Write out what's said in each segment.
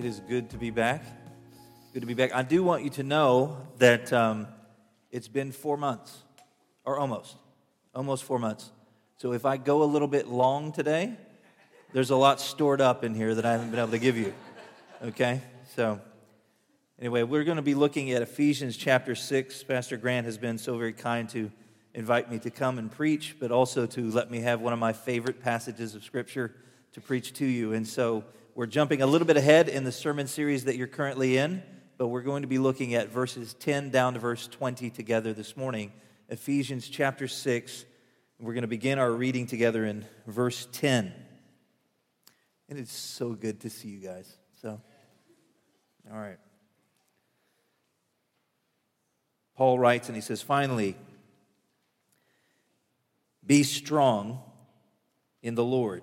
It is good to be back. Good to be back. I do want you to know that um, it's been four months, or almost, almost four months. So if I go a little bit long today, there's a lot stored up in here that I haven't been able to give you. Okay? So, anyway, we're going to be looking at Ephesians chapter 6. Pastor Grant has been so very kind to invite me to come and preach, but also to let me have one of my favorite passages of Scripture to preach to you. And so, we're jumping a little bit ahead in the sermon series that you're currently in, but we're going to be looking at verses 10 down to verse 20 together this morning. Ephesians chapter 6. We're going to begin our reading together in verse 10. And it's so good to see you guys. So, all right. Paul writes and he says, finally, be strong in the Lord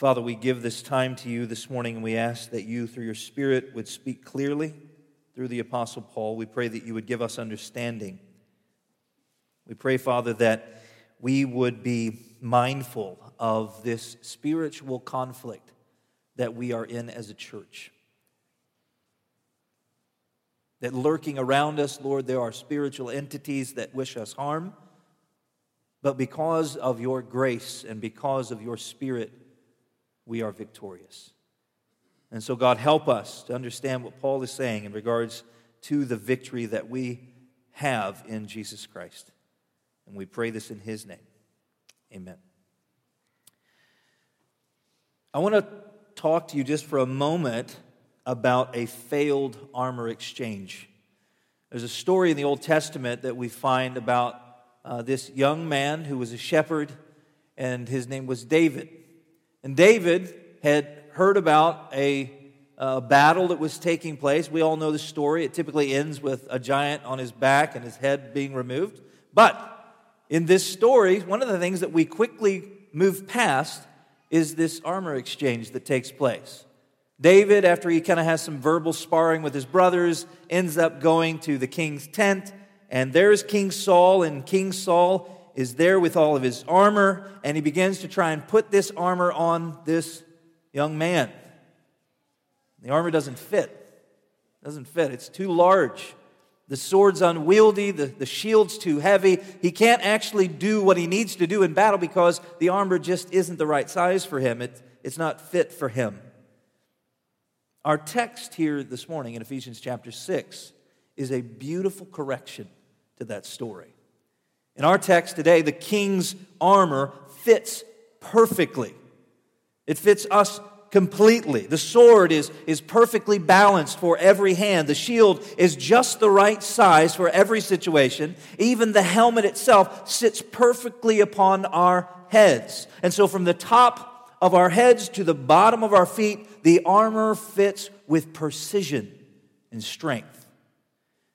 Father, we give this time to you this morning, and we ask that you, through your Spirit, would speak clearly through the Apostle Paul. We pray that you would give us understanding. We pray, Father, that we would be mindful of this spiritual conflict that we are in as a church. That lurking around us, Lord, there are spiritual entities that wish us harm. But because of your grace and because of your spirit, we are victorious. And so, God, help us to understand what Paul is saying in regards to the victory that we have in Jesus Christ. And we pray this in his name. Amen. I want to talk to you just for a moment about a failed armor exchange. There's a story in the Old Testament that we find about uh, this young man who was a shepherd, and his name was David. And David had heard about a, a battle that was taking place. We all know the story. It typically ends with a giant on his back and his head being removed. But in this story, one of the things that we quickly move past is this armor exchange that takes place. David, after he kind of has some verbal sparring with his brothers, ends up going to the king's tent, and there's King Saul, and King Saul is there with all of his armor, and he begins to try and put this armor on this young man. The armor doesn't fit. It doesn't fit. It's too large. The sword's unwieldy, the, the shield's too heavy. He can't actually do what he needs to do in battle because the armor just isn't the right size for him. It, it's not fit for him. Our text here this morning in Ephesians chapter 6 is a beautiful correction to that story. In our text today, the king's armor fits perfectly. It fits us completely. The sword is, is perfectly balanced for every hand. The shield is just the right size for every situation. Even the helmet itself sits perfectly upon our heads. And so, from the top of our heads to the bottom of our feet, the armor fits with precision and strength.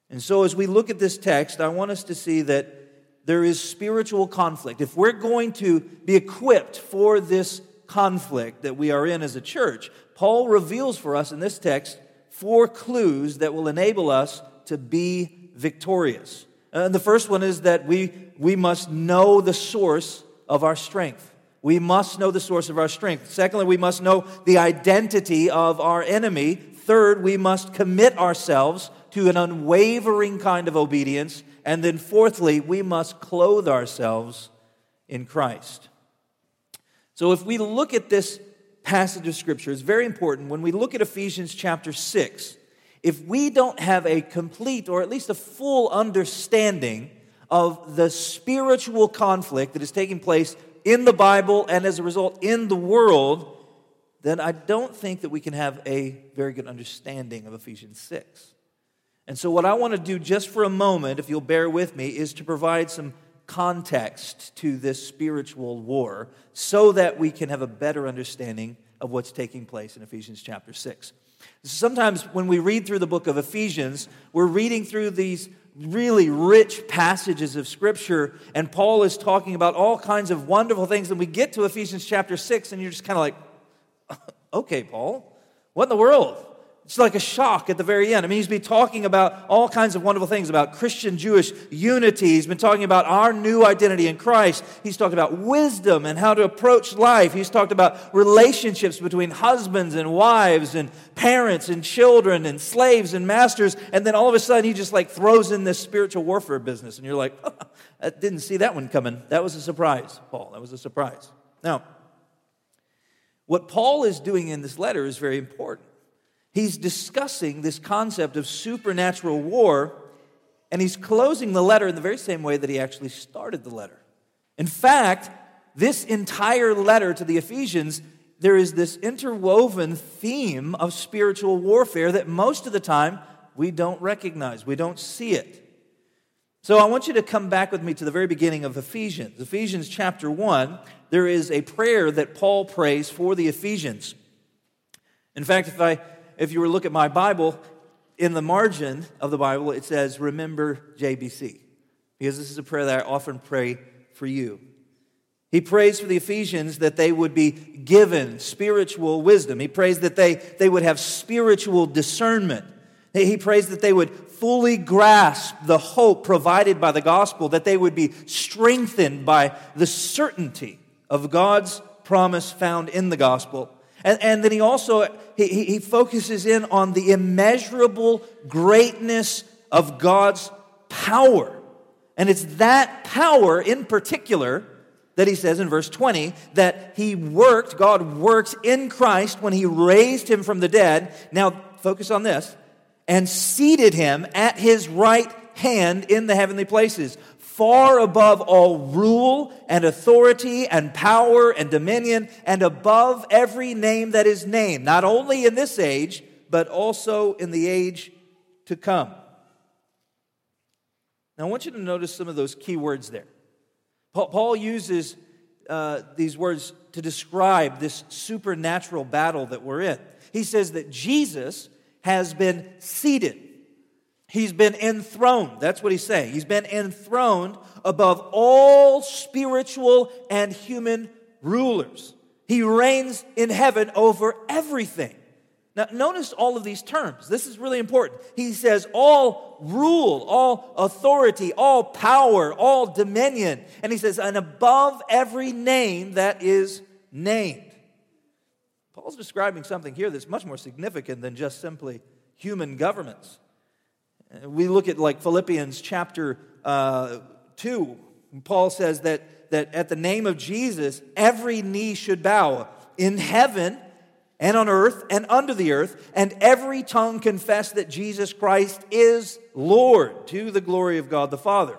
And so, as we look at this text, I want us to see that there is spiritual conflict. If we're going to be equipped for this conflict that we are in as a church, Paul reveals for us in this text four clues that will enable us to be victorious. And the first one is that we, we must know the source of our strength. We must know the source of our strength. Secondly, we must know the identity of our enemy. Third, we must commit ourselves to an unwavering kind of obedience. And then fourthly, we must clothe ourselves in Christ. So if we look at this passage of Scripture, it's very important. When we look at Ephesians chapter 6, if we don't have a complete or at least a full understanding of the spiritual conflict that is taking place in the Bible and as a result in the world, then I don't think that we can have a very good understanding of Ephesians 6. And so, what I want to do just for a moment, if you'll bear with me, is to provide some context to this spiritual war so that we can have a better understanding of what's taking place in Ephesians chapter 6. Sometimes when we read through the book of Ephesians, we're reading through these really rich passages of Scripture, and Paul is talking about all kinds of wonderful things. And we get to Ephesians chapter 6, and you're just kind of like, okay, Paul, what in the world? It's like a shock at the very end. I mean, he's been talking about all kinds of wonderful things about Christian Jewish unity. He's been talking about our new identity in Christ. He's talked about wisdom and how to approach life. He's talked about relationships between husbands and wives and parents and children and slaves and masters. And then all of a sudden, he just like throws in this spiritual warfare business. And you're like, oh, I didn't see that one coming. That was a surprise, Paul. That was a surprise. Now, what Paul is doing in this letter is very important he's discussing this concept of supernatural war, and he's closing the letter in the very same way that he actually started the letter. In fact, this entire letter to the Ephesians, there is this interwoven theme of spiritual warfare that most of the time we don't recognize, we don't see it. So I want you to come back with me to the very beginning of Ephesians. Ephesians chapter 1, there is a prayer that Paul prays for the Ephesians. In fact, if I if you were to look at my Bible, in the margin of the Bible, it says, Remember JBC, because this is a prayer that I often pray for you. He prays for the Ephesians that they would be given spiritual wisdom. He prays that they, they would have spiritual discernment. He prays that they would fully grasp the hope provided by the gospel, that they would be strengthened by the certainty of God's promise found in the gospel, and, and then he also he, he focuses in on the immeasurable greatness of God's power. And it's that power in particular that he says in verse 20 that he worked, God works in Christ when he raised him from the dead. Now, focus on this and seated him at his right hand in the heavenly places, far above all rule and authority and power and dominion, and above every name that is named, not only in this age, but also in the age to come. Now, I want you to notice some of those key words there. Paul uses uh, these words to describe this supernatural battle that we're in. He says that Jesus has been seated He's been enthroned. That's what he's saying. He's been enthroned above all spiritual and human rulers. He reigns in heaven over everything. Now, notice all of these terms. This is really important. He says all rule, all authority, all power, all dominion. And he says, and above every name that is named. Paul's describing something here that's much more significant than just simply human governments. We look at like Philippians chapter uh, 2. Paul says that, that at the name of Jesus, every knee should bow in heaven and on earth and under the earth, and every tongue confess that Jesus Christ is Lord to the glory of God the Father.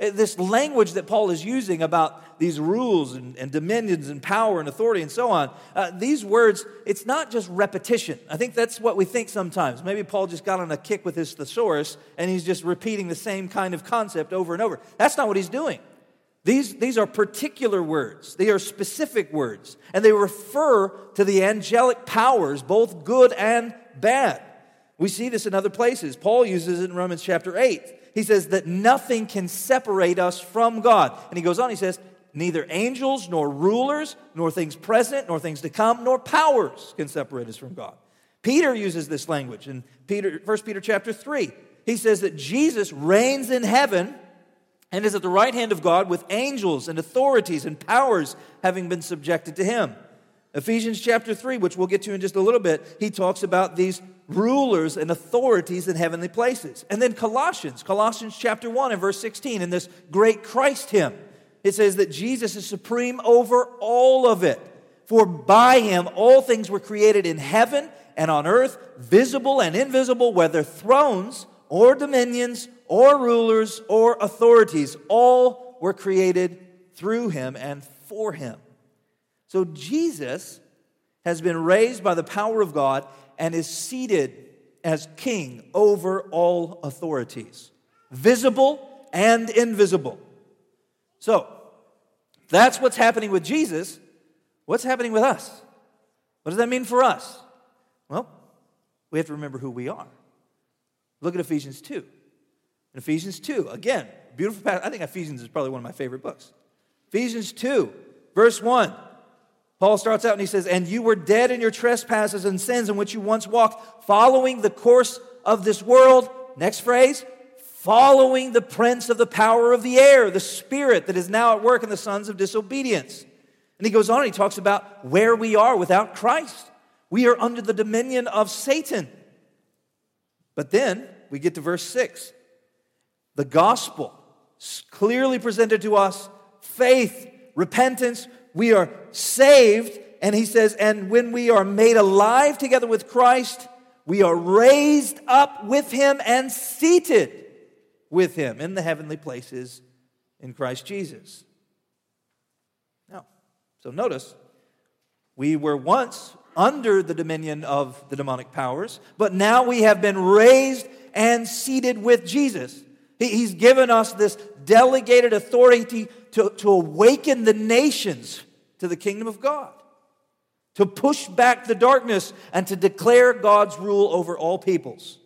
Uh, this language that Paul is using about these rules and, and dominions and power and authority and so on, uh, these words, it's not just repetition. I think that's what we think sometimes. Maybe Paul just got on a kick with his thesaurus and he's just repeating the same kind of concept over and over. That's not what he's doing. These, these are particular words, they are specific words, and they refer to the angelic powers, both good and bad. We see this in other places. Paul uses it in Romans chapter 8. He says that nothing can separate us from God. And he goes on, he says, neither angels, nor rulers, nor things present, nor things to come, nor powers can separate us from God. Peter uses this language in Peter, 1 Peter chapter 3. He says that Jesus reigns in heaven and is at the right hand of God with angels and authorities and powers having been subjected to him. Ephesians chapter 3, which we'll get to in just a little bit, he talks about these rulers and authorities in heavenly places. And then Colossians, Colossians chapter 1 and verse 16, in this great Christ hymn, it says that Jesus is supreme over all of it. For by him all things were created in heaven and on earth, visible and invisible, whether thrones or dominions or rulers or authorities. All were created through him and for him. So Jesus has been raised by the power of God and is seated as king over all authorities, visible and invisible. So, that's what's happening with Jesus. What's happening with us? What does that mean for us? Well, we have to remember who we are. Look at Ephesians 2. In Ephesians 2, again, beautiful passage. I think Ephesians is probably one of my favorite books. Ephesians 2, verse 1. Paul starts out and he says, And you were dead in your trespasses and sins in which you once walked, following the course of this world. Next phrase, following the prince of the power of the air, the spirit that is now at work in the sons of disobedience. And he goes on and he talks about where we are without Christ. We are under the dominion of Satan. But then we get to verse 6. The gospel clearly presented to us faith, repentance, we are saved, and he says, and when we are made alive together with Christ, we are raised up with him and seated with him in the heavenly places in Christ Jesus. Now, so notice, we were once under the dominion of the demonic powers, but now we have been raised and seated with Jesus. He's given us this delegated authority to, to awaken the nations to the kingdom of God, to push back the darkness and to declare God's rule over all peoples.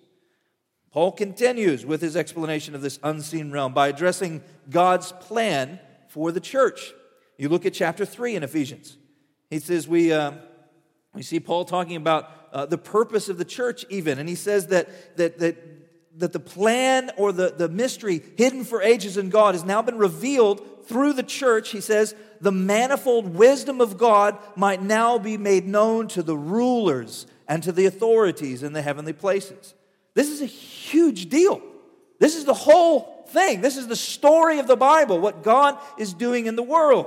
Paul continues with his explanation of this unseen realm by addressing God's plan for the church. You look at chapter 3 in Ephesians. He says, We, uh, we see Paul talking about uh, the purpose of the church, even, and he says that, that, that, that the plan or the, the mystery hidden for ages in God has now been revealed through the church, he says, the manifold wisdom of God might now be made known to the rulers and to the authorities in the heavenly places. This is a huge deal. This is the whole thing. This is the story of the Bible, what God is doing in the world.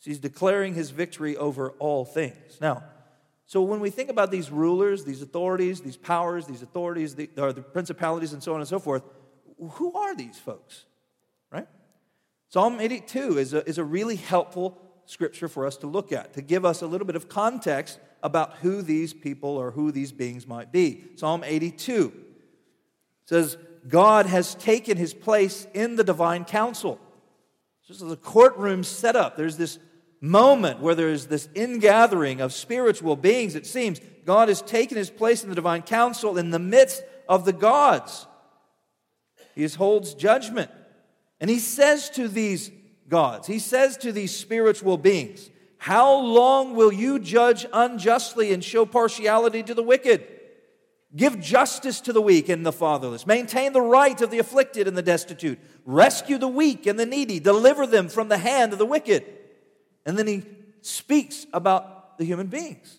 So he's declaring his victory over all things. Now, so when we think about these rulers, these authorities, these powers, these authorities, the, or the principalities, and so on and so forth, who are these folks? Right? Psalm 82 is a, is a really helpful scripture for us to look at, to give us a little bit of context about who these people or who these beings might be. Psalm 82 says, God has taken his place in the divine council. Just as a courtroom set up, there's this moment where there's this ingathering of spiritual beings, it seems. God has taken his place in the divine council in the midst of the gods. He holds judgment. And he says to these gods, he says to these spiritual beings, How long will you judge unjustly and show partiality to the wicked? Give justice to the weak and the fatherless. Maintain the right of the afflicted and the destitute. Rescue the weak and the needy. Deliver them from the hand of the wicked. And then he speaks about the human beings.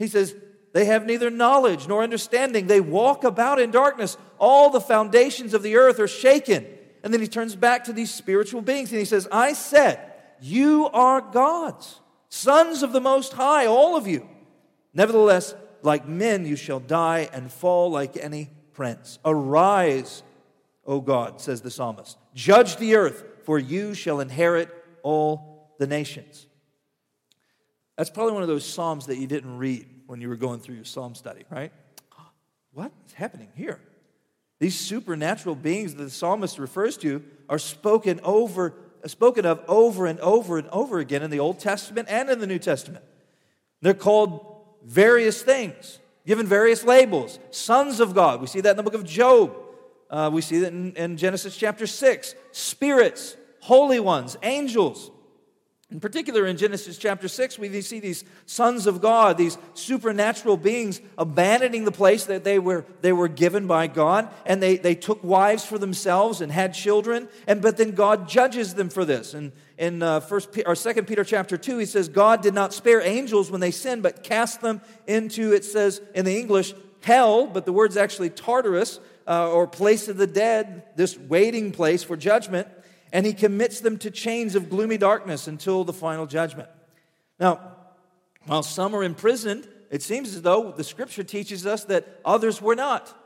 He says, They have neither knowledge nor understanding. They walk about in darkness. All the foundations of the earth are shaken. And then he turns back to these spiritual beings and he says, I said, You are gods, sons of the Most High, all of you. Nevertheless, like men, you shall die and fall like any prince. Arise, O God, says the psalmist. Judge the earth, for you shall inherit all the nations. That's probably one of those Psalms that you didn't read when you were going through your Psalm study, right? What is happening here? These supernatural beings that the psalmist refers to are spoken over spoken of over and over and over again in the Old Testament and in the New Testament. They're called various things, given various labels. Sons of God. We see that in the book of Job. Uh, we see that in, in Genesis chapter 6. Spirits, holy ones, angels. In particular, in Genesis chapter 6, we see these sons of God, these supernatural beings, abandoning the place that they were, they were given by God, and they, they took wives for themselves and had children, and, but then God judges them for this. And in uh, first or second Peter chapter 2, he says, God did not spare angels when they sinned, but cast them into, it says in the English, hell, but the word's actually Tartarus, uh, or place of the dead, this waiting place for judgment and he commits them to chains of gloomy darkness until the final judgment. Now, while some are imprisoned, it seems as though the scripture teaches us that others were not.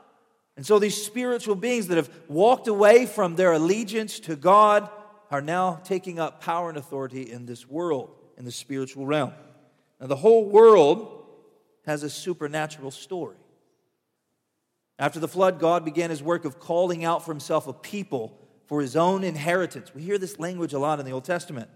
And so these spiritual beings that have walked away from their allegiance to God are now taking up power and authority in this world, in the spiritual realm. Now, the whole world has a supernatural story. After the flood, God began his work of calling out for himself a people for his own inheritance. We hear this language a lot in the Old Testament,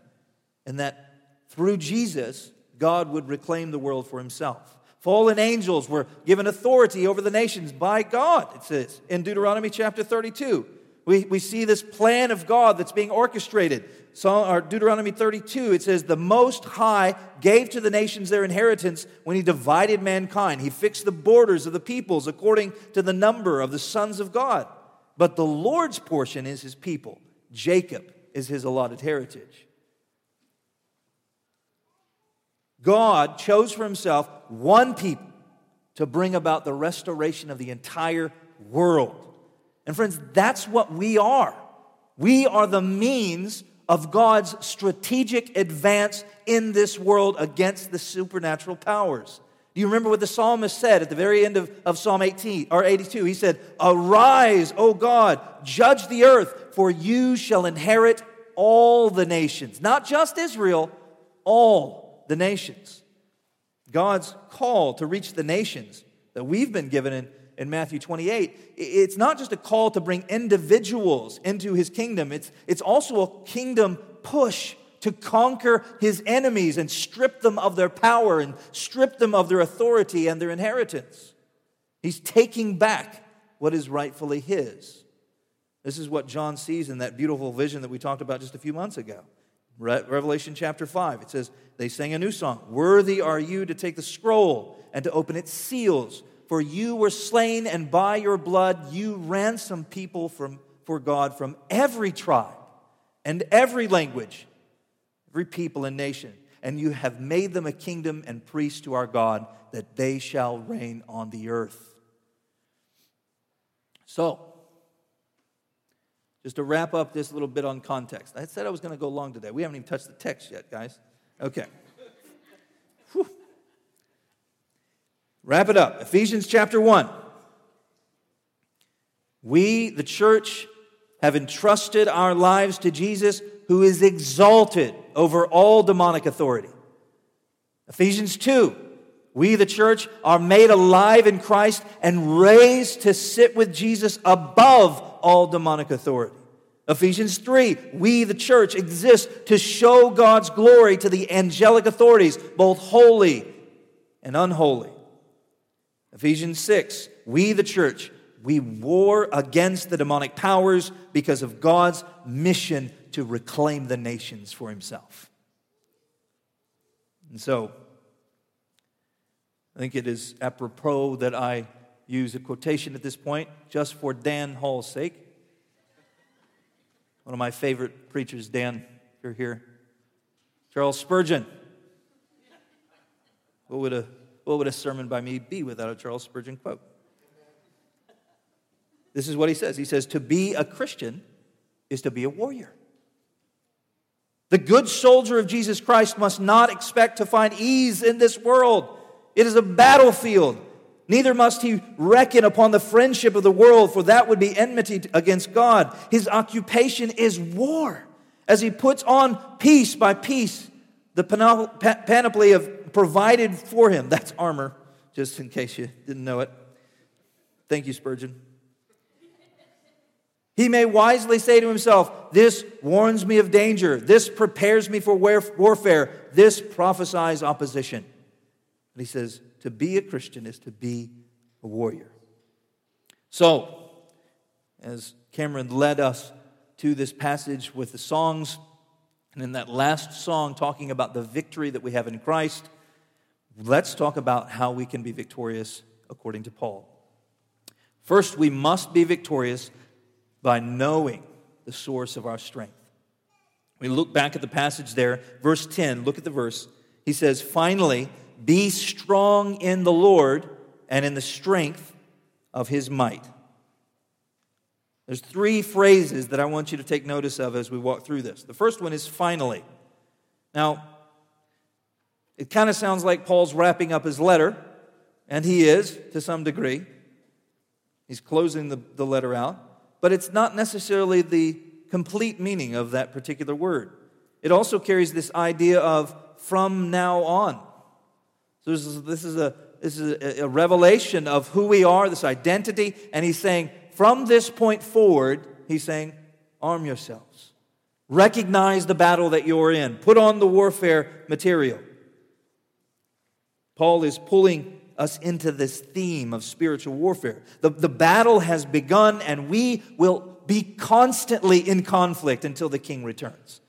and that through Jesus, God would reclaim the world for himself. Fallen angels were given authority over the nations by God, it says in Deuteronomy chapter 32. We, we see this plan of God that's being orchestrated. So, or Deuteronomy 32, it says, The Most High gave to the nations their inheritance when He divided mankind. He fixed the borders of the peoples according to the number of the sons of God. But the Lord's portion is his people. Jacob is his allotted heritage. God chose for himself one people to bring about the restoration of the entire world. And friends, that's what we are. We are the means of God's strategic advance in this world against the supernatural powers. Do you remember what the psalmist said at the very end of, of Psalm 18 or 82? He said, Arise, O God, judge the earth, for you shall inherit all the nations. Not just Israel, all the nations. God's call to reach the nations that we've been given in, in Matthew 28, it's not just a call to bring individuals into his kingdom, it's, it's also a kingdom push to conquer his enemies and strip them of their power and strip them of their authority and their inheritance. He's taking back what is rightfully his. This is what John sees in that beautiful vision that we talked about just a few months ago. Re- Revelation chapter 5, it says, They sang a new song Worthy are you to take the scroll and to open its seals, for you were slain, and by your blood you ransomed people from, for God from every tribe and every language every people and nation, and you have made them a kingdom and priests to our God, that they shall reign on the earth. So, just to wrap up this little bit on context, I said I was going to go long today. We haven't even touched the text yet, guys. Okay. Wrap it up. Ephesians chapter 1. We, the church, have entrusted our lives to Jesus, who is exalted over all demonic authority. Ephesians 2 We, the church, are made alive in Christ and raised to sit with Jesus above all demonic authority. Ephesians 3 We, the church, exist to show God's glory to the angelic authorities, both holy and unholy. Ephesians 6 We, the church, we war against the demonic powers because of God's mission to reclaim the nations for himself. And so, I think it is apropos that I use a quotation at this point just for Dan Hall's sake. One of my favorite preachers, Dan, if you're here. Charles Spurgeon. What would, a, what would a sermon by me be without a Charles Spurgeon quote? This is what he says. He says, To be a Christian is to be a warrior. The good soldier of Jesus Christ must not expect to find ease in this world. It is a battlefield. Neither must he reckon upon the friendship of the world, for that would be enmity against God. His occupation is war. as he puts on piece by piece the panoply of provided for him. That's armor, just in case you didn't know it. Thank you, Spurgeon. He may wisely say to himself, This warns me of danger. This prepares me for warfare. This prophesies opposition. But he says, To be a Christian is to be a warrior. So, as Cameron led us to this passage with the songs, and in that last song, talking about the victory that we have in Christ, let's talk about how we can be victorious according to Paul. First, we must be victorious by knowing the source of our strength. We look back at the passage there, verse 10, look at the verse. He says, Finally, be strong in the Lord and in the strength of his might. There's three phrases that I want you to take notice of as we walk through this. The first one is finally. Now, it kind of sounds like Paul's wrapping up his letter, and he is to some degree. He's closing the, the letter out but it's not necessarily the complete meaning of that particular word. It also carries this idea of from now on. So this is, this is, a, this is a, a revelation of who we are, this identity, and he's saying, from this point forward, he's saying, arm yourselves. Recognize the battle that you're in. Put on the warfare material. Paul is pulling us into this theme of spiritual warfare. The, the battle has begun, and we will be constantly in conflict until the king returns.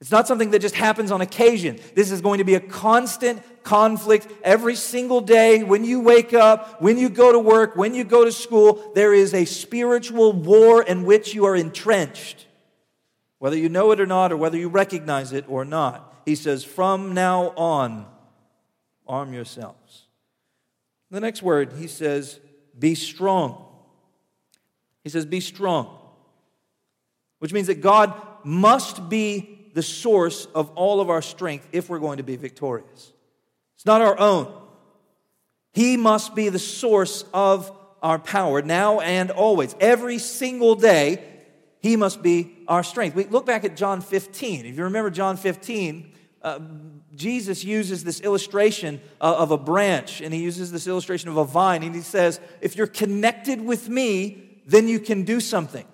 It's not something that just happens on occasion. This is going to be a constant conflict every single day. When you wake up, when you go to work, when you go to school, there is a spiritual war in which you are entrenched. Whether you know it or not, or whether you recognize it or not. He says, From now on, arm yourselves. The next word, he says, be strong. He says, be strong, which means that God must be the source of all of our strength if we're going to be victorious. It's not our own. He must be the source of our power now and always. Every single day, He must be our strength. We look back at John 15. If you remember John 15, uh, Jesus uses this illustration of a branch, and he uses this illustration of a vine, and he says, If you're connected with me, then you can do something.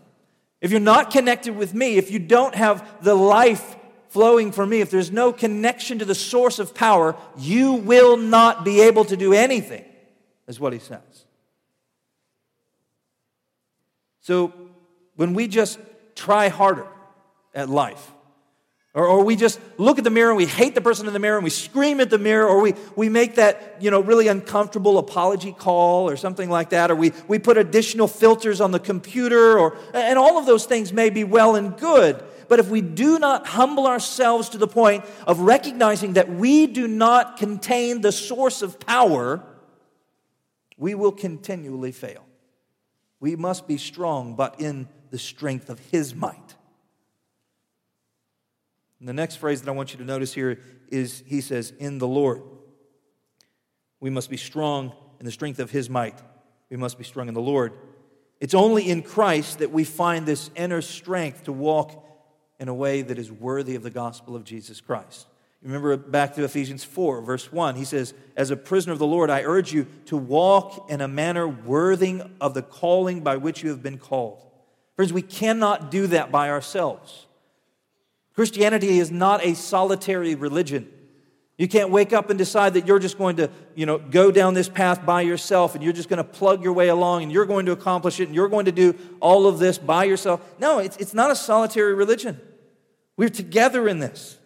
If you're not connected with me, if you don't have the life flowing from me, if there's no connection to the source of power, you will not be able to do anything, is what he says. So when we just try harder at life, or, or we just look at the mirror and we hate the person in the mirror and we scream at the mirror, or we, we make that, you know, really uncomfortable apology call or something like that, or we, we put additional filters on the computer, or, and all of those things may be well and good. But if we do not humble ourselves to the point of recognizing that we do not contain the source of power, we will continually fail. We must be strong, but in the strength of His might. And the next phrase that I want you to notice here is he says, In the Lord. We must be strong in the strength of his might. We must be strong in the Lord. It's only in Christ that we find this inner strength to walk in a way that is worthy of the gospel of Jesus Christ. Remember back to Ephesians 4, verse 1. He says, As a prisoner of the Lord, I urge you to walk in a manner worthy of the calling by which you have been called. Friends, we cannot do that by ourselves. Christianity is not a solitary religion. You can't wake up and decide that you're just going to, you know, go down this path by yourself and you're just going to plug your way along and you're going to accomplish it and you're going to do all of this by yourself. No, it's, it's not a solitary religion. We're together in this.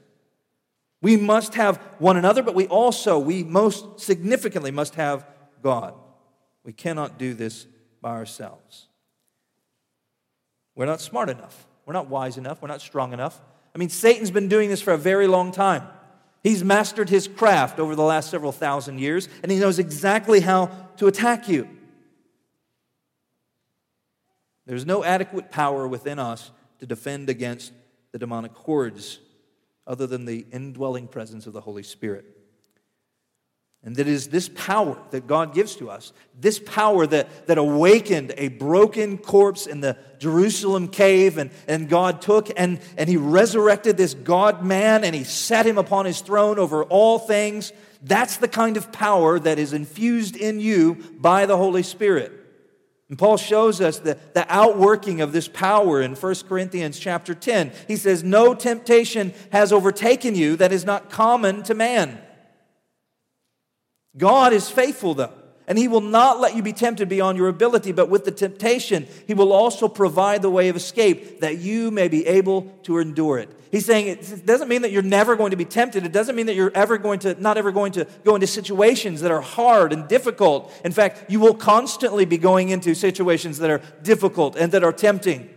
We must have one another, but we also, we most significantly must have God. We cannot do this by ourselves. We're not smart enough. We're not wise enough. We're not strong enough. I mean, Satan's been doing this for a very long time. He's mastered his craft over the last several thousand years, and he knows exactly how to attack you. There's no adequate power within us to defend against the demonic hordes other than the indwelling presence of the Holy Spirit. And that is this power that God gives to us, this power that, that awakened a broken corpse in the Jerusalem cave, and, and God took and, and He resurrected this God man and He set him upon His throne over all things. That's the kind of power that is infused in you by the Holy Spirit. And Paul shows us the, the outworking of this power in 1 Corinthians chapter 10. He says, No temptation has overtaken you that is not common to man. God is faithful, though, and He will not let you be tempted beyond your ability, but with the temptation, He will also provide the way of escape that you may be able to endure it. He's saying it doesn't mean that you're never going to be tempted. It doesn't mean that you're ever going to, not ever going to go into situations that are hard and difficult. In fact, you will constantly be going into situations that are difficult and that are tempting.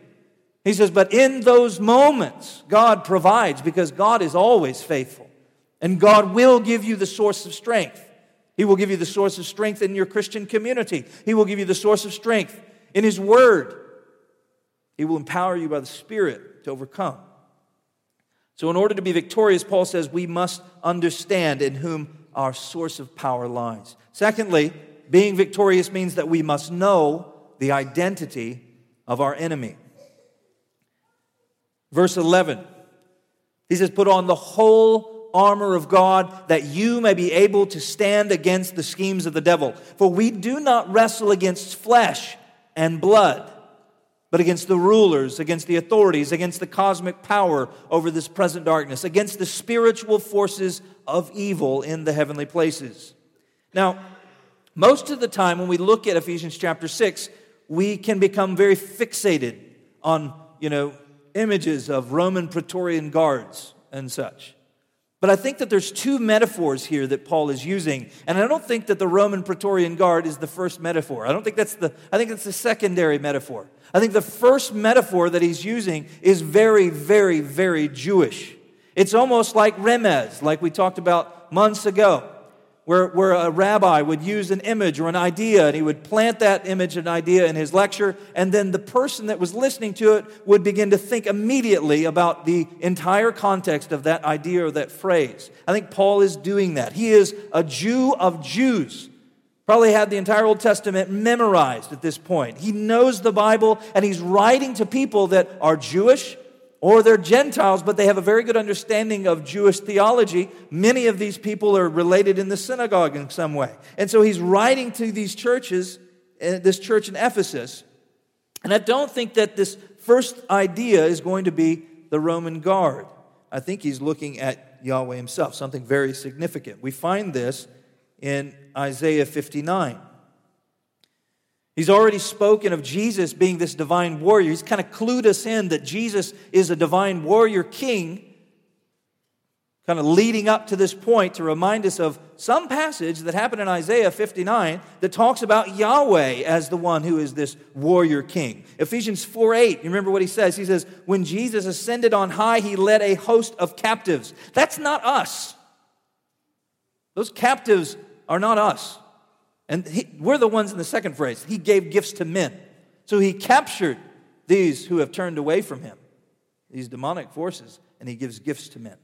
He says, but in those moments, God provides because God is always faithful. And God will give you the source of strength. He will give you the source of strength in your Christian community. He will give you the source of strength in His Word. He will empower you by the Spirit to overcome. So, in order to be victorious, Paul says we must understand in whom our source of power lies. Secondly, being victorious means that we must know the identity of our enemy. Verse 11, he says, Put on the whole armor of God that you may be able to stand against the schemes of the devil. For we do not wrestle against flesh and blood, but against the rulers, against the authorities, against the cosmic power over this present darkness, against the spiritual forces of evil in the heavenly places. Now, most of the time when we look at Ephesians chapter 6, we can become very fixated on, you know, images of Roman Praetorian guards and such. But I think that there's two metaphors here that Paul is using. And I don't think that the Roman Praetorian Guard is the first metaphor. I don't think that's the, I think it's the secondary metaphor. I think the first metaphor that he's using is very, very, very Jewish. It's almost like Remez, like we talked about months ago where, where a rabbi would use an image or an idea and he would plant that image and idea in his lecture, and then the person that was listening to it would begin to think immediately about the entire context of that idea or that phrase. I think Paul is doing that. He is a Jew of Jews. Probably had the entire Old Testament memorized at this point. He knows the Bible and he's writing to people that are Jewish or they're Gentiles, but they have a very good understanding of Jewish theology. Many of these people are related in the synagogue in some way. And so he's writing to these churches, uh, this church in Ephesus. And I don't think that this first idea is going to be the Roman guard. I think he's looking at Yahweh himself, something very significant. We find this in Isaiah 59. He's already spoken of Jesus being this divine warrior. He's kind of clued us in that Jesus is a divine warrior king, kind of leading up to this point to remind us of some passage that happened in Isaiah 59 that talks about Yahweh as the one who is this warrior king. Ephesians 4 8, you remember what he says? He says, When Jesus ascended on high, he led a host of captives. That's not us. Those captives are not us. And he, we're the ones in the second phrase. He gave gifts to men. So he captured these who have turned away from him, these demonic forces, and he gives gifts to men.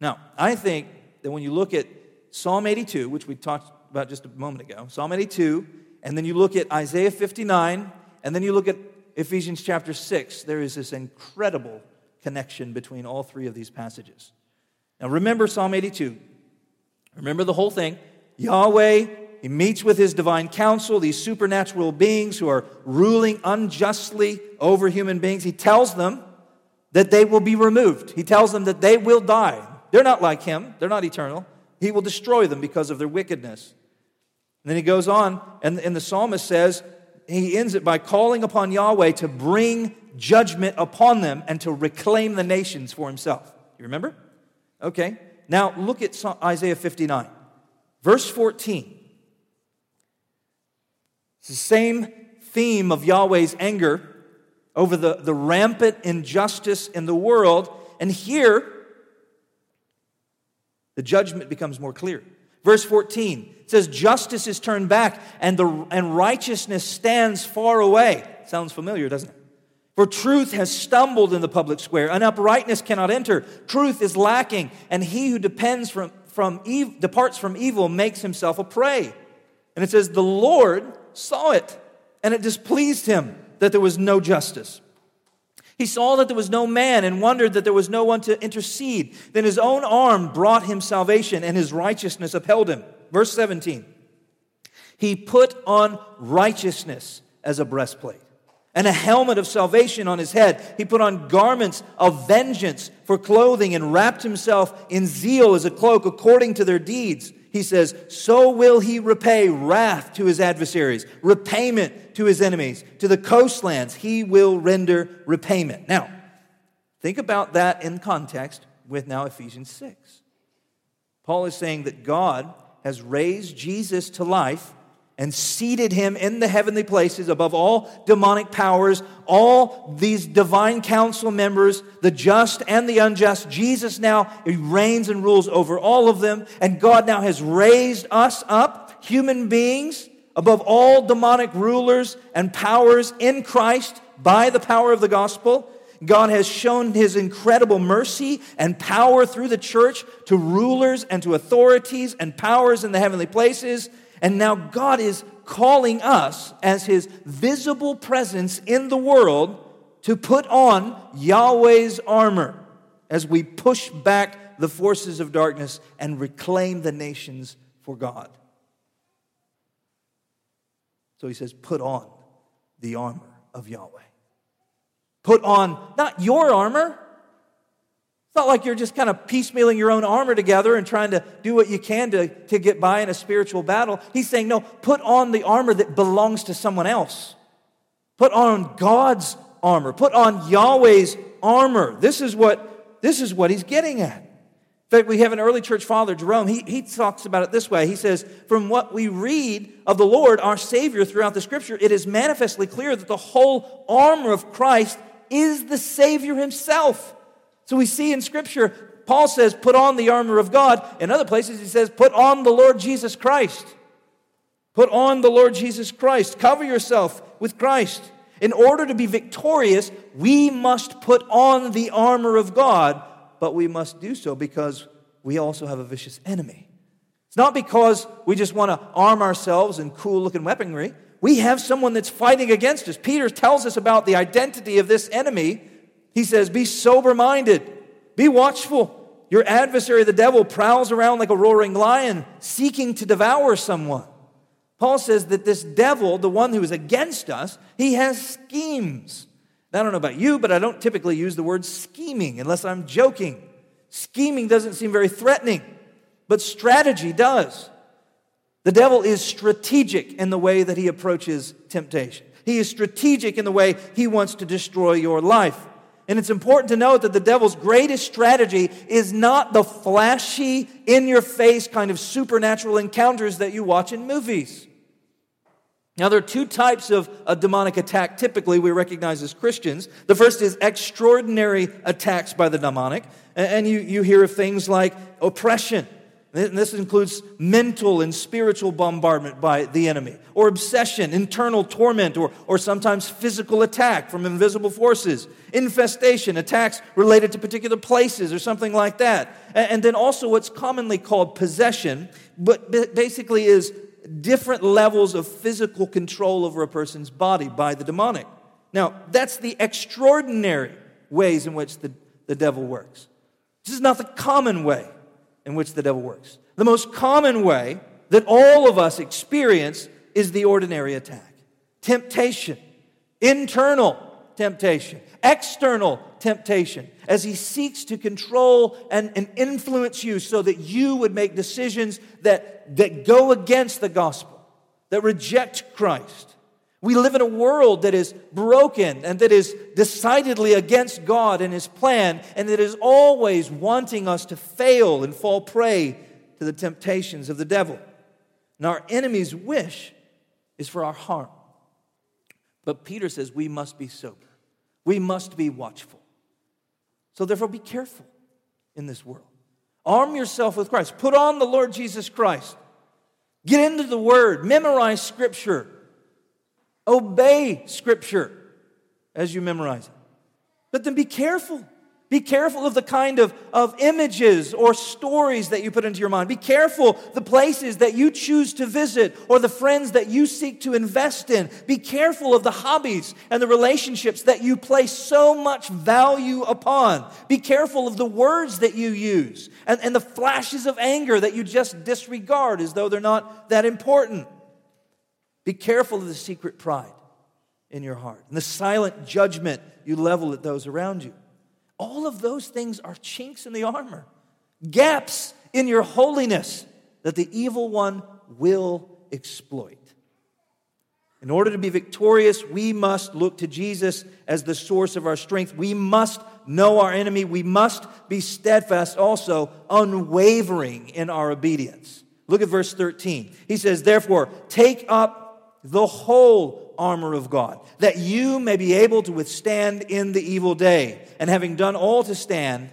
Now, I think that when you look at Psalm 82, which we talked about just a moment ago, Psalm 82, and then you look at Isaiah 59, and then you look at Ephesians chapter 6, there is this incredible connection between all three of these passages. Now, remember Psalm 82. Remember the whole thing. Yahweh he meets with his divine council, these supernatural beings who are ruling unjustly over human beings. He tells them that they will be removed. He tells them that they will die. They're not like him, they're not eternal. He will destroy them because of their wickedness. And then he goes on, and, and the psalmist says, he ends it by calling upon Yahweh to bring judgment upon them and to reclaim the nations for himself. You remember? Okay. Now look at Isaiah 59, verse 14. It's the same theme of Yahweh's anger over the, the rampant injustice in the world. And here, the judgment becomes more clear. Verse 14 says, Justice is turned back and, the, and righteousness stands far away. Sounds familiar, doesn't it? For truth has stumbled in the public square, and uprightness cannot enter. Truth is lacking, and he who depends from, from ev- departs from evil makes himself a prey. And it says, The Lord saw it, and it displeased him that there was no justice. He saw that there was no man and wondered that there was no one to intercede. Then his own arm brought him salvation, and his righteousness upheld him. Verse 17 He put on righteousness as a breastplate and a helmet of salvation on his head. He put on garments of vengeance for clothing and wrapped himself in zeal as a cloak according to their deeds. He says, So will he repay wrath to his adversaries, repayment to his enemies. To the coastlands, he will render repayment. Now, think about that in context with now Ephesians 6. Paul is saying that God has raised Jesus to life and seated him in the heavenly places above all demonic powers, all these divine council members, the just and the unjust. Jesus now reigns and rules over all of them, and God now has raised us up, human beings, above all demonic rulers and powers in Christ by the power of the gospel. God has shown his incredible mercy and power through the church to rulers and to authorities and powers in the heavenly places. And now God is calling us as his visible presence in the world to put on Yahweh's armor as we push back the forces of darkness and reclaim the nations for God. So he says, put on the armor of Yahweh. Put on not your armor, it's not like you're just kind of piecemealing your own armor together and trying to do what you can to, to get by in a spiritual battle. He's saying, no, put on the armor that belongs to someone else. Put on God's armor. Put on Yahweh's armor. This is what, this is what he's getting at. In fact, we have an early church father, Jerome, he, he talks about it this way. He says, From what we read of the Lord, our Savior, throughout the scripture, it is manifestly clear that the whole armor of Christ is the Savior himself. So we see in Scripture, Paul says, put on the armor of God. In other places, he says, put on the Lord Jesus Christ. Put on the Lord Jesus Christ. Cover yourself with Christ. In order to be victorious, we must put on the armor of God, but we must do so because we also have a vicious enemy. It's not because we just want to arm ourselves in cool looking weaponry. We have someone that's fighting against us. Peter tells us about the identity of this enemy he says, Be sober minded, be watchful. Your adversary, the devil, prowls around like a roaring lion, seeking to devour someone. Paul says that this devil, the one who is against us, he has schemes. Now, I don't know about you, but I don't typically use the word scheming unless I'm joking. Scheming doesn't seem very threatening, but strategy does. The devil is strategic in the way that he approaches temptation. He is strategic in the way he wants to destroy your life. And it's important to note that the devil's greatest strategy is not the flashy, in your face kind of supernatural encounters that you watch in movies. Now, there are two types of a demonic attack typically we recognize as Christians. The first is extraordinary attacks by the demonic, and you, you hear of things like oppression and this includes mental and spiritual bombardment by the enemy, or obsession, internal torment, or, or sometimes physical attack from invisible forces, infestation, attacks related to particular places, or something like that. And then also what's commonly called possession, but basically is different levels of physical control over a person's body by the demonic. Now, that's the extraordinary ways in which the, the devil works. This is not the common way in which the devil works. The most common way that all of us experience is the ordinary attack temptation, internal temptation, external temptation, as he seeks to control and, and influence you so that you would make decisions that, that go against the gospel, that reject Christ. We live in a world that is broken and that is decidedly against God and His plan, and that is always wanting us to fail and fall prey to the temptations of the devil. And our enemy's wish is for our harm. But Peter says we must be sober, we must be watchful. So, therefore, be careful in this world. Arm yourself with Christ, put on the Lord Jesus Christ, get into the Word, memorize Scripture. Obey Scripture as you memorize it. But then be careful. Be careful of the kind of, of images or stories that you put into your mind. Be careful the places that you choose to visit or the friends that you seek to invest in. Be careful of the hobbies and the relationships that you place so much value upon. Be careful of the words that you use and, and the flashes of anger that you just disregard as though they're not that important. Be careful of the secret pride in your heart and the silent judgment you level at those around you. All of those things are chinks in the armor, gaps in your holiness that the evil one will exploit. In order to be victorious, we must look to Jesus as the source of our strength. We must know our enemy. We must be steadfast, also unwavering in our obedience. Look at verse 13. He says, Therefore, take up the whole armor of God, that you may be able to withstand in the evil day. And having done all to stand,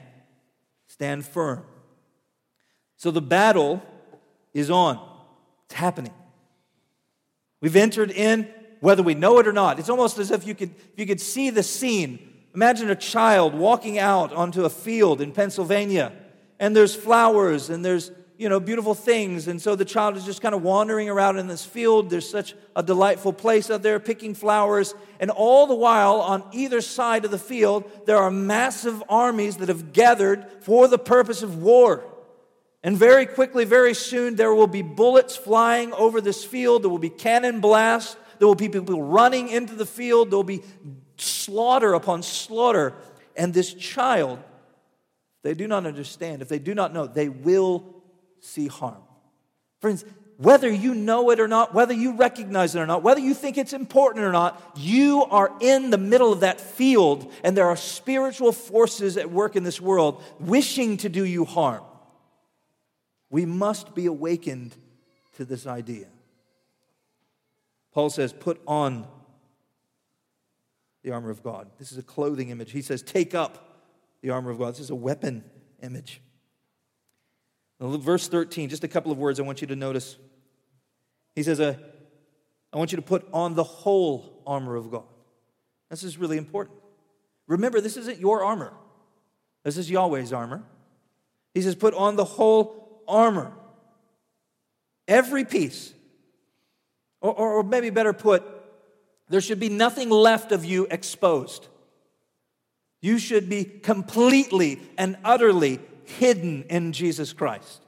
stand firm. So the battle is on, it's happening. We've entered in, whether we know it or not. It's almost as if you could, you could see the scene. Imagine a child walking out onto a field in Pennsylvania, and there's flowers and there's you know, beautiful things. And so the child is just kind of wandering around in this field. There's such a delightful place out there picking flowers. And all the while, on either side of the field, there are massive armies that have gathered for the purpose of war. And very quickly, very soon, there will be bullets flying over this field. There will be cannon blasts. There will be people running into the field. There will be slaughter upon slaughter. And this child, they do not understand, if they do not know, they will see harm. Friends, whether you know it or not, whether you recognize it or not, whether you think it's important or not, you are in the middle of that field, and there are spiritual forces at work in this world wishing to do you harm. We must be awakened to this idea. Paul says, Put on the armor of God. This is a clothing image. He says, Take up the armor of God. This is a weapon image. Verse 13, just a couple of words I want you to notice. He says, uh, I want you to put on the whole armor of God. This is really important. Remember, this isn't your armor, this is Yahweh's armor. He says, Put on the whole armor. Every piece. Or, or, or maybe better put, there should be nothing left of you exposed. You should be completely and utterly hidden in Jesus Christ.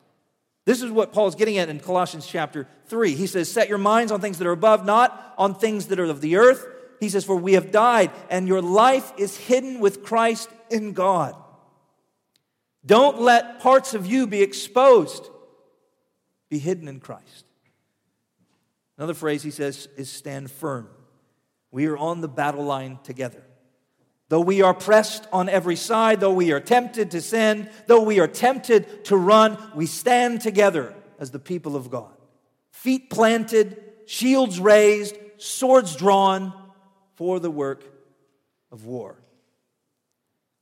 This is what Paul's getting at in Colossians chapter 3. He says, Set your minds on things that are above, not on things that are of the earth. He says, For we have died, and your life is hidden with Christ in God. Don't let parts of you be exposed, be hidden in Christ. Another phrase he says is stand firm. We are on the battle line together. Though we are pressed on every side, though we are tempted to sin, though we are tempted to run, we stand together as the people of God. Feet planted, shields raised, swords drawn for the work of war.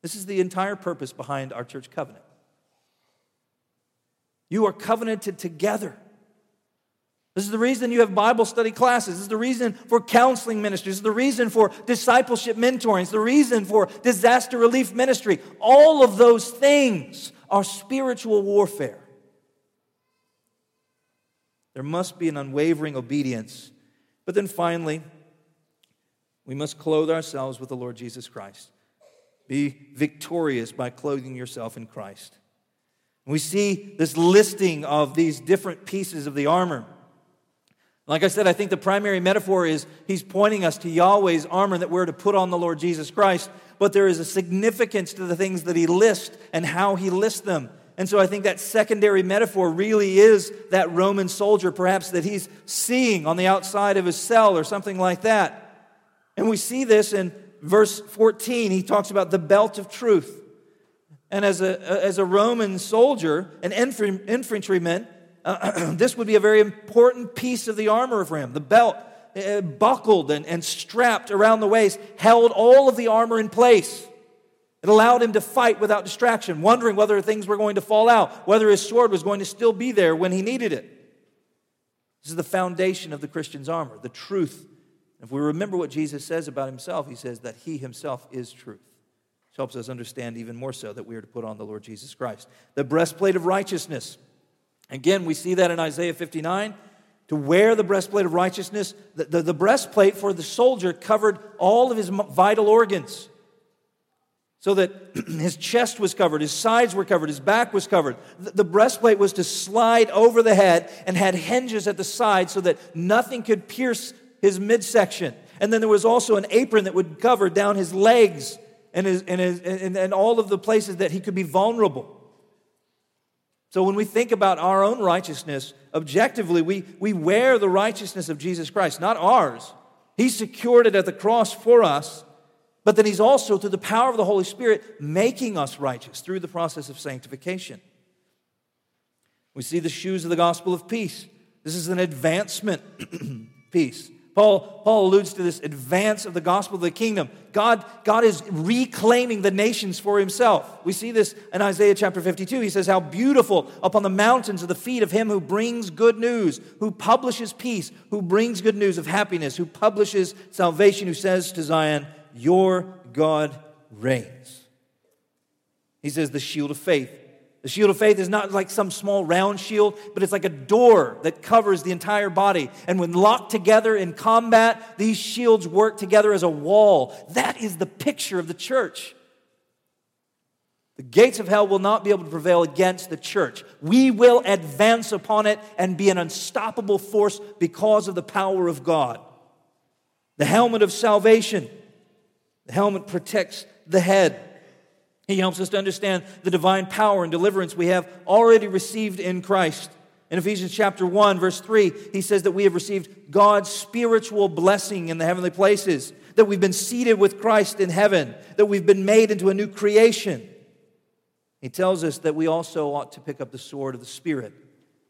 This is the entire purpose behind our church covenant. You are covenanted together this is the reason you have Bible study classes. This is the reason for counseling ministries. This is the reason for discipleship mentoring. It's the reason for disaster relief ministry. All of those things are spiritual warfare. There must be an unwavering obedience. But then finally, we must clothe ourselves with the Lord Jesus Christ. Be victorious by clothing yourself in Christ. We see this listing of these different pieces of the armor. Like I said, I think the primary metaphor is he's pointing us to Yahweh's armor that we're to put on the Lord Jesus Christ, but there is a significance to the things that he lists and how he lists them. And so I think that secondary metaphor really is that Roman soldier, perhaps that he's seeing on the outside of his cell or something like that. And we see this in verse 14. He talks about the belt of truth. And as a, as a Roman soldier, an infantryman, uh, this would be a very important piece of the armor of him. The belt, uh, buckled and, and strapped around the waist, held all of the armor in place. It allowed him to fight without distraction, wondering whether things were going to fall out, whether his sword was going to still be there when he needed it. This is the foundation of the Christian's armor, the truth. If we remember what Jesus says about himself, he says that he himself is truth. Helps us understand even more so that we are to put on the Lord Jesus Christ. The breastplate of righteousness. Again, we see that in Isaiah 59 to wear the breastplate of righteousness. The, the, the, breastplate for the soldier covered all of his vital organs. So that his chest was covered, his sides were covered, his back was covered. The, the breastplate was to slide over the head and had hinges at the side so that nothing could pierce his midsection. And then there was also an apron that would cover down his legs and, his, and, his, and, and all of the places that he could be vulnerable. So when we think about our own righteousness, objectively, we, we wear the righteousness of Jesus Christ, not ours. He secured it at the cross for us, but then He's also, through the power of the Holy Spirit, making us righteous through the process of sanctification. We see the shoes of the gospel of peace. This is an advancement piece. Paul, Paul alludes to this advance of the gospel of the kingdom. God, God is reclaiming the nations for himself. We see this in Isaiah chapter 52. He says, How beautiful upon the mountains are the feet of him who brings good news, who publishes peace, who brings good news of happiness, who publishes salvation, who says to Zion, Your God reigns. He says, The shield of faith the shield of faith is not like some small round shield, but it's like a door that covers the entire body. And when locked together in combat, these shields work together as a wall. That is the picture of the church. The gates of hell will not be able to prevail against the church. We will advance upon it and be an unstoppable force because of the power of God. The helmet of salvation. The helmet protects the head. He helps us to understand the divine power and deliverance we have already received in Christ. In Ephesians chapter 1, verse 3, he says that we have received God's spiritual blessing in the heavenly places, that we've been seated with Christ in heaven, that we've been made into a new creation. He tells us that we also ought to pick up the sword of the Spirit.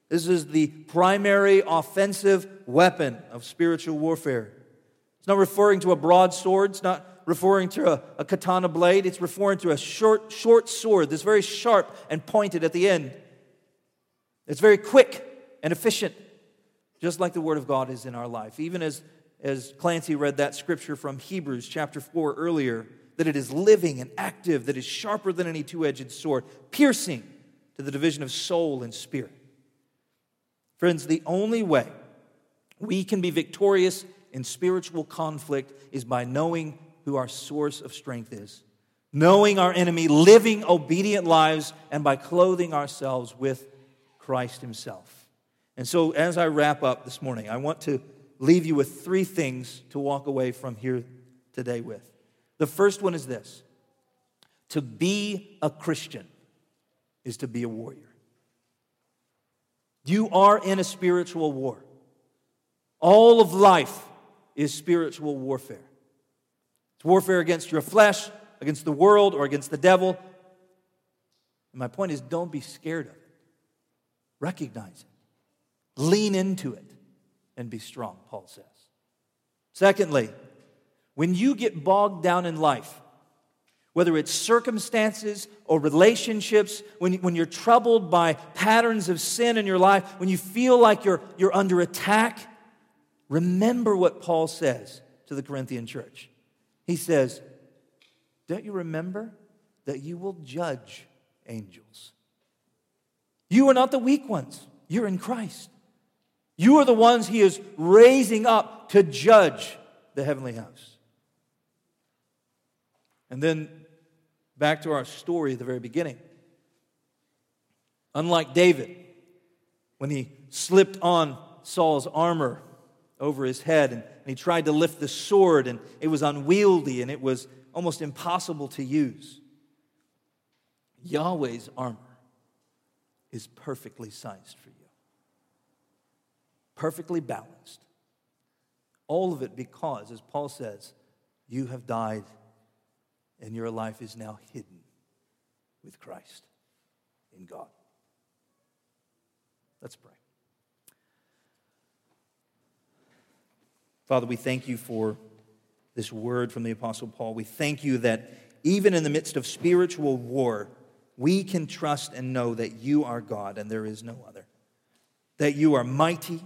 This is the primary offensive weapon of spiritual warfare. It's not referring to a broadsword, it's not referring to a, a, katana blade, it's referring to a short, short sword that's very sharp and pointed at the end. It's very quick and efficient, just like the Word of God is in our life. Even as, as Clancy read that scripture from Hebrews chapter 4 earlier, that it is living and active, that is sharper than any two edged sword, piercing to the division of soul and spirit. Friends, the only way we can be victorious in spiritual conflict is by knowing who our source of strength is, knowing our enemy, living obedient lives, and by clothing ourselves with Christ Himself. And so, as I wrap up this morning, I want to leave you with three things to walk away from here today with. The first one is this to be a Christian is to be a warrior. You are in a spiritual war. All of life is spiritual warfare. It's warfare against your flesh, against the world, or against the devil. And my point is don't be scared of it. Recognize it. Lean into it and be strong, Paul says. Secondly, when you get bogged down in life, whether it's circumstances or relationships, when, when you're troubled by patterns of sin in your life, when you feel like you're, you're under attack, remember what Paul says to the Corinthian church. He says, Don't you remember that you will judge angels? You are not the weak ones, you're in Christ. You are the ones He is raising up to judge the heavenly house. And then back to our story at the very beginning. Unlike David, when he slipped on Saul's armor over his head and and he tried to lift the sword, and it was unwieldy and it was almost impossible to use. Yahweh's armor is perfectly sized for you, perfectly balanced. All of it because, as Paul says, you have died and your life is now hidden with Christ in God. Let's pray. Father, we thank you for this word from the Apostle Paul. We thank you that even in the midst of spiritual war, we can trust and know that you are God and there is no other. That you are mighty,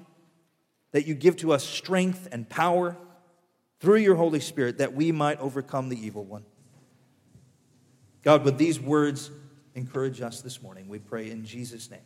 that you give to us strength and power through your Holy Spirit that we might overcome the evil one. God, would these words encourage us this morning? We pray in Jesus' name.